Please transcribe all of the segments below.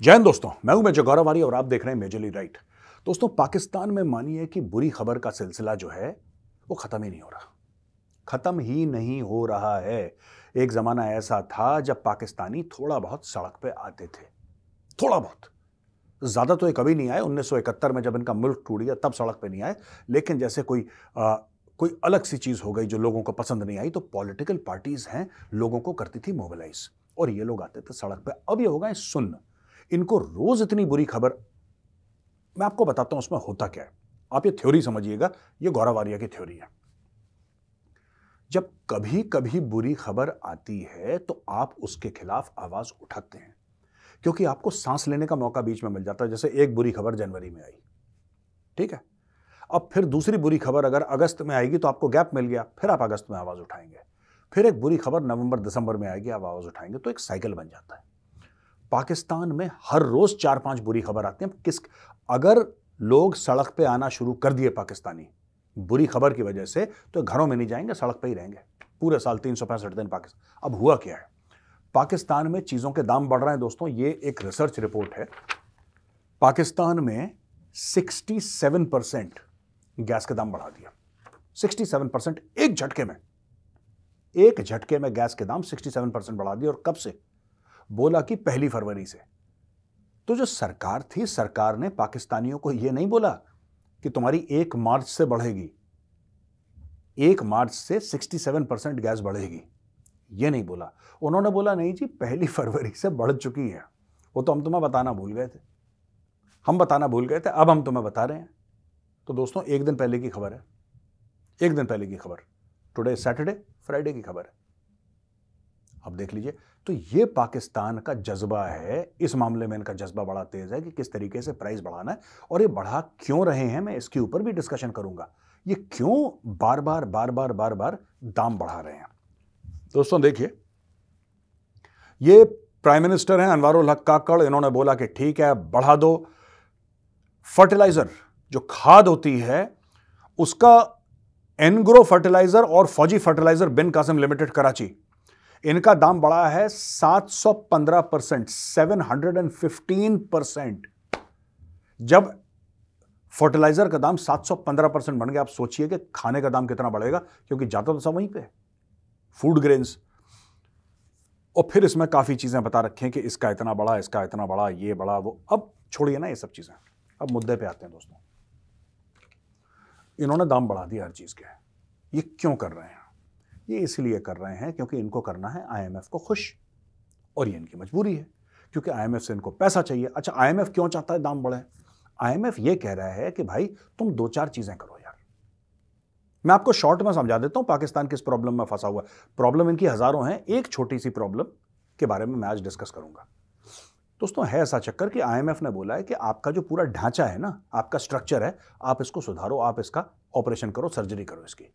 जय हिंद दोस्तों मैं हूँ मेजर गौरवारी और आप देख रहे हैं मेजरली राइट। दोस्तों पाकिस्तान में मानिए कि बुरी खबर का सिलसिला जो है वो खत्म ही नहीं हो रहा। खत्म ही नहीं हो रहा है। एक जमाना ऐसा था जब पाकिस्तानी थोड़ा बहुत सड़क पे आते थे। थोड़ा बहुत। ज़्यादा तो ये कभी नहीं आए 1971 में जब इनका मुल्क टूट गया तब सड़क पे नहीं आए। लेकिन जैसे कोई आ, कोई अलग सी चीज़ हो गई जो लोगों को पसंद नहीं आई तो पॉलिटिकल पार्टीज़ हैं लोगों को करती थी मोबिलाइज। और ये लोग आते थे सड़क पे। अब ये हो गए सुन्न। इनको रोज इतनी बुरी खबर। मैं आपको बताता हूँ उसमें होता क्या है। आप ये थ्योरी समझिएगा, ये गौरवारिया की थ्योरी है। जब कभी कभी बुरी खबर आती है तो आप उसके खिलाफ आवाज़ उठाते हैं, क्योंकि आपको सांस लेने का मौका बीच में मिल जाता है, जैसे एक बुरी खबर जनवरी में आई। ठीक है? अब फिर दूसरी बुरी खबर अगर अगस्त में आएगी तो आपको गैप मिल गया, फिर आप अगस्त में आवाज़ उठाएँगे। फिर एक बुरी खबर नवंबर, दिसंबर में आएगी, आप आवाज़ उठाएँगे तो एक साइकिल बन जाता है। पाकिस्तान में हर रोज चार पाँच बुरी खबर आती है। किस, अगर लोग सड़क पे आना शुरू कर दिए पाकिस्तानी, बुरी खबर की वजह से तो घरों में नहीं जाएँगे, सड़क पे ही रहेंगे। पूरे साल तीन सौ पैंसठ दिन पाकिस्तान अब हुआ क्या है? पाकिस्तान में चीज़ों के दाम बढ़ रहे हैं दोस्तों, ये एक रिसर्च रिपोर्ट है। पाकिस्तान में 67 परसेंट गैस के दाम बढ़ा दिया। 67 परसेंट एक झटके में, एक झटके में गैस के दाम 67 परसेंट बढ़ा दिए और कब से? बोला कि पहली फरवरी से। तो जो सरकार थी, सरकार ने पाकिस्तानियों को यह नहीं बोला कि तुम्हारी एक मार्च से बढ़ेगी। एक मार्च से 67 परसेंट गैस बढ़ेगी। ये नहीं बोला। उन्होंने बोला, नहीं जी, पहली फरवरी से बढ़ चुकी है। वो तो हम तुम्हें बताना भूल गए थे। हम बताना भूल गए थे, अब हम तुम्हें बता रहे हैं। तो दोस्तों, एक दिन पहले की खबर है। एक दिन पहले की खबर। टुडे सैटरडे फ्राइडे की खबर है। अब देख लीजिए। तो ये पाकिस्तान का जज्बा है। इस मामले में इनका जज्बा बड़ा तेज है कि किस तरीके से प्राइस बढ़ाना है और ये बढ़ा क्यों रहे हैं मैं इसके ऊपर भी डिस्कशन करूँगा। ये क्यों बार बार बार बार बार बार दाम बढ़ा रहे हैं? दोस्तों, देखिए, ये प्राइम मिनिस्टर हैं अनवारुल हक काकड़ इन्होंने बोला कि ठीक है, बढ़ा दो। फर्टिलाइज़र जो खाद होती है, उसका एनग्रो फर्टिलाइज़र और फौजी फर्टिलाइज़र बिन कासिम लिमिटेड कराची। इनका दाम बढ़ा है 715 परसेंट, सेवन परसेंट। जब फर्टिलाइज़र का दाम 715 परसेंट बढ़ गया, आप सोचिए कि खाने का दाम कितना बढ़ेगा, क्योंकि जाता तो सब वहीं पे फ़ूड ग्रेन्स और फिर इसमें काफ़ी चीज़ें बता रखें कि इसका इतना बड़ा इसका इतना बड़ा ये बड़ा वो। अब छोड़िए ना ये सब चीज़ें। अब मुद्दे पे आते हैं दोस्तों। इन्होंने दाम बढ़ा दिया हर चीज़ के। ये क्यों कर रहे हैं? ये इसलिए कर रहे हैं क्योंकि इनको करना है आईएमएफ को खुश और ये इनकी मजबूरी है, क्योंकि आईएमएफ से इनको पैसा चाहिए। अच्छा आईएमएफ क्यों चाहता है दाम बढ़े? आईएमएफ ये कह रहा है कि भाई, तुम दो चार चीज़ें करो यार। मैं आपको शॉर्ट में समझा देता हूँ, पाकिस्तान किस प्रॉब्लम में फंसा हुआ प्रॉब्लम इनकी हज़ारों हैं, एक छोटी सी प्रॉब्लम के बारे में मैं आज डिस्कस करूँगा। दोस्तों, है ऐसा चक्कर कि आईएमएफ ने बोला है कि आपका जो पूरा ढांचा है ना, आपका स्ट्रक्चर है, आप इसको सुधारो, आप इसका ऑपरेशन करो सर्जरी करो इसकी।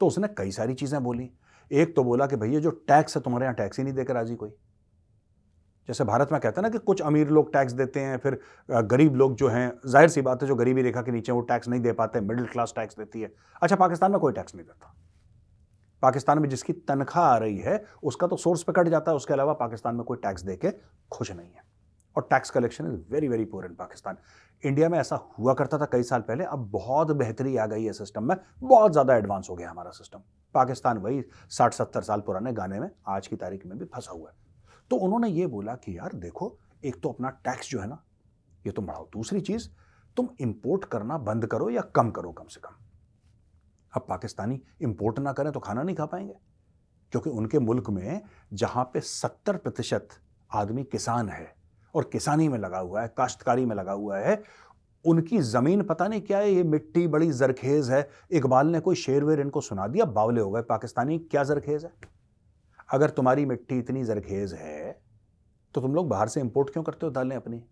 तो उसने कई सारी चीज़ें बोली। एक तो बोला कि भैया जो टैक्स है, तुम्हारे यहाँ टैक्स ही नहीं देकर राज़ी कोई। जैसे भारत में कहते हैं ना कि कुछ अमीर लोग टैक्स देते हैं, फिर गरीब लोग जो हैं, ज़ाहिर सी बात है, जो गरीबी रेखा के नीचे वो टैक्स नहीं दे पाते, मिडिल क्लास टैक्स देती है। अच्छा पाकिस्तान में कोई टैक्स नहीं देता। पाकिस्तान में जिसकी तनख्वाह आ रही है, उसका तो सोर्स पे कट जाता है, उसके अलावा पाकिस्तान में कोई टैक्स दे के खुश नहीं है। और tax collection is very very poor in Pakistan India में ऐसा हुआ करता था कई साल पहले, अब बहुत बेहतरी आ गई है सिस्टम में, बहुत ज़्यादा एडवांस हो गया हमारा सिस्टम पाकिस्तान वही साठ सत्तर साल पुराने गाने में आज की तारीख में भी फंसा हुआ है। तो उन्होंने ये बोला कि यार देखो, एक तो अपना टैक्स जो है ना, ये तुम बढ़ाओ। दूसरी चीज़, तुम इंपोर्ट करना बंद करो या कम करो कम से कम। अब पाकिस्तानी इंपोर्ट ना करें तो खाना नहीं खा पाएँगे। क्योंकि उनके मुल्क में जहाँ पे सत्तर प्रतिशत आदमी किसान है और किसानी में लगा हुआ है, काश्तकारी में लगा हुआ है। उनकी ज़मीन, पता नहीं क्या है, ये मिट्टी बड़ी जरखेज़ है। इकबाल ने कोई शेर वेर इनको सुना दिया? बावले हो गए पाकिस्तानी, क्या जरखेज़ है? अगर तुम्हारी मिट्टी इतनी जरखेज़ है तो तुम लोग बाहर से इंपोर्ट क्यों करते हो दालें अपनी?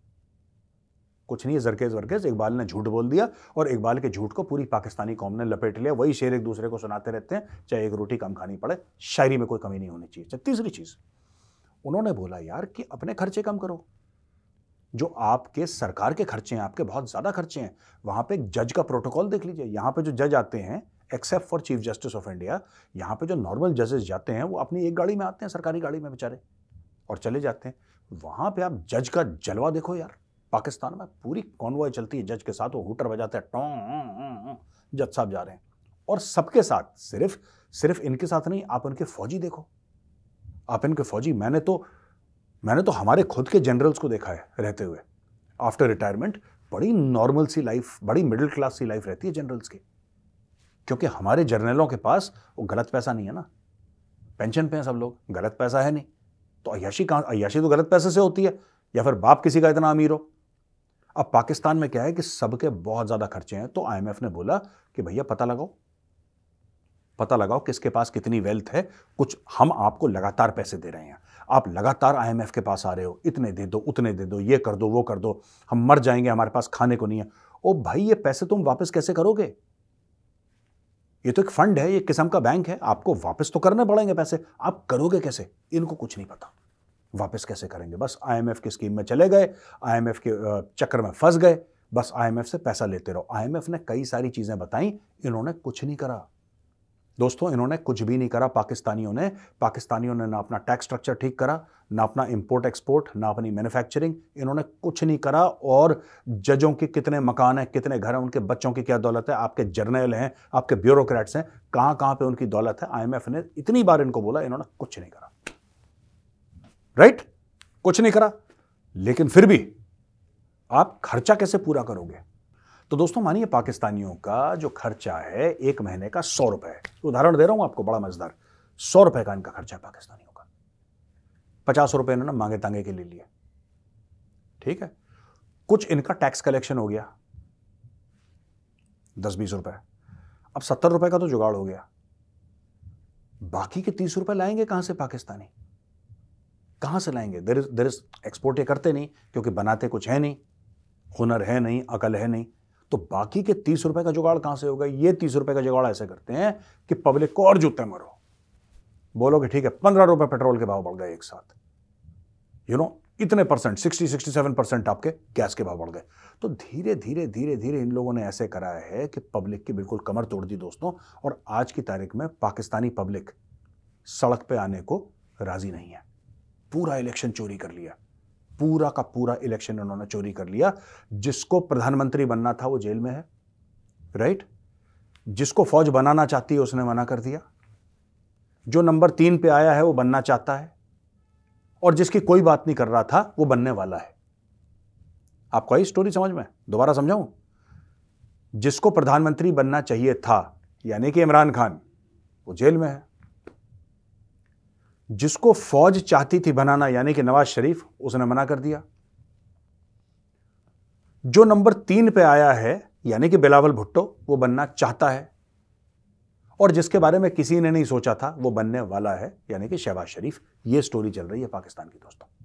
कुछ नहीं है जरखेज वरखेज, इकबाल ने झूठ बोल दिया और इकबाल के झूठ को पूरी पाकिस्तानी कौम ने लपेट लिया। वही शेर एक दूसरे को सुनाते रहते हैं, चाहे एक रोटी कम खानी पड़े, शायरी में कोई कमी नहीं होनी चाहिए। तीसरी चीज़, उन्होंने बोला यार कि अपने खर्चे कम करो। जो आपके सरकार के खर्चे हैं, आपके बहुत ज़्यादा खर्चे हैं, वहाँ पे जज का प्रोटोकॉल देख लीजिए। यहाँ पे जो जज आते हैं except for chief justice of India यहाँ पे जो नॉर्मल जजेस जाते हैं, वो अपनी एक गाड़ी में आते हैं, सरकारी गाड़ी में बेचारे, और चले जाते हैं। वहाँ पर आप जज का जलवा देखो यार, पाकिस्तान में पूरी कॉन्वॉय चलती है, जज के साथ वो हुटर बजाते हैं, टों जज साहब जा रहे हैं। और सबके साथ, सिर्फ़ सिर्फ़ इनके साथ नहीं, आप उनके फौजी देखो। आप इनके फौजी, मैंने तो मैंने तो हमारे खुद के जनरल्स को देखा है रहते हुए। आफ्टर रिटायरमेंट बड़ी नॉर्मल सी लाइफ बड़ी मिडिल क्लास सी लाइफ रहती है जनरल्स की। क्योंकि हमारे जर्नलों के पास वो गलत पैसा नहीं है ना। पेंशन पे हैं सब लोग, गलत पैसा है नहीं। तो अयाशी कहाँ अयाशी तो गलत पैसे से होती है, या फिर बाप किसी का इतना अमीर हो? अब पाकिस्तान में क्या है कि सबके बहुत ज़्यादा खर्चे हैं तो आईएमएफ ने बोला कि भैया पता लगाओ। पता लगाओ किसके पास कितनी वेल्थ है, कुछ हम आपको लगातार पैसे दे रहे हैं। आप लगातार आईएमएफ के पास आ रहे हो, इतने दे दो, उतने दे दो, ये कर दो, वो कर दो, हम मर जाएँगे, हमारे पास खाने को नहीं है। ओ भाई, ये पैसे तुम वापस कैसे करोगे? ये तो एक फंड है, ये किस्म का बैंक है, आपको वापस तो करने पड़ेंगे पैसे, आप करोगे कैसे? इनको कुछ नहीं पता। वापस कैसे करेंगे? बस आईएमएफ की स्कीम में चले गए आईएमएफ के चक्कर में फंस गए, बस आईएमएफ से पैसा लेते रहो। आईएमएफ ने कई सारी चीज़ें बताई, इन्होंने कुछ नहीं करा। दोस्तों, इन्होंने कुछ भी नहीं करा पाकिस्तानियों ने। पाकिस्तानियों ने ना अपना टैक्स स्ट्रक्चर ठीक करा, ना अपना इंपोर्ट एक्सपोर्ट ना अपनी मैन्युफैक्चरिंग इन्होंने कुछ नहीं करा और जजों के कितने मकान हैं, कितने घर हैं, उनके बच्चों की क्या दौलत है? आपके जर्नल हैं, आपके ब्यूरोक्रेट्स हैं, कहाँ कहाँ पे उनकी दौलत है? आईएमएफ ने इतनी बार इनको बोला, इन्होंने कुछ नहीं करा। Right right? कुछ नहीं करा। लेकिन फिर भी आप खर्चा कैसे पूरा करोगे? तो दोस्तों, मानिए पाकिस्तानियों का जो खर्चा है, एक महीने का सौ रुपए। उदाहरण दे रहा हूँ आपको, बड़ा मज़ेदार। सौ रुपए का इनका खर्चा है पाकिस्तानियों का। पचास रुपए इन्होंने मांगे तांगे के लिए लिए। ठीक है? कुछ इनका टैक्स कलेक्शन हो गया। दस बीस रुपए। अब सत्तर रुपए का तो जुगाड़ हो गया। बाकी के तीस रुपए लाएँगे कहाँ से पाकिस्तानी? कहाँ से लाएँगे? There is there is, export ये करते नहीं, क्योंकि बनाते कुछ है नहीं। हुनर है नहीं, अकल है नहीं। तो बाकी के तीस रुपए का जुगाड़ कहाँ से होगा? ये तीस रुपए का जुगाड़ ऐसे करते हैं कि पब्लिक को और जूते मरो। बोलोगे, ठीक है, पंद्रह रुपए पेट्रोल के भाव बढ़ गए एक साथ। यू नो इतने percent, sixty sixty seven percent आपके गैस के भाव बढ़ गए। तो धीरे धीरे धीरे धीरे इन लोगों ने ऐसे कराया है कि पब्लिक की बिल्कुल कमर तोड़ दी दोस्तों, और आज की तारीख में पाकिस्तानी पब्लिक सड़क पे आने को राज़ी नहीं है। पूरा इलेक्शन चोरी कर लिया। पूरा का पूरा इलेक्शन उन्होंने चोरी कर लिया। जिसको प्रधानमंत्री बनना था वो जेल में है राइट जिसको फौज बनाना चाहती है उसने मना कर दिया। जो नंबर तीन पे आया है वो बनना चाहता है। और जिसकी कोई बात नहीं कर रहा था वो बनने वाला है। आपको आई स्टोरी समझ में? दोबारा समझाऊं? जिसको प्रधानमंत्री बनना चाहिए था, यानी कि इमरान खान, वो जेल में है। जिसको फौज चाहती थी बनाना, यानी कि नवाज़ शरीफ, उसने मना कर दिया। जो नंबर तीन पे आया है, यानी कि बिलावल भुट्टो, वो बनना चाहता है। और जिसके बारे में किसी ने नहीं सोचा था, वो बनने वाला है, यानी कि शहबाज शरीफ। ये स्टोरी चल रही है पाकिस्तान की, दोस्तों।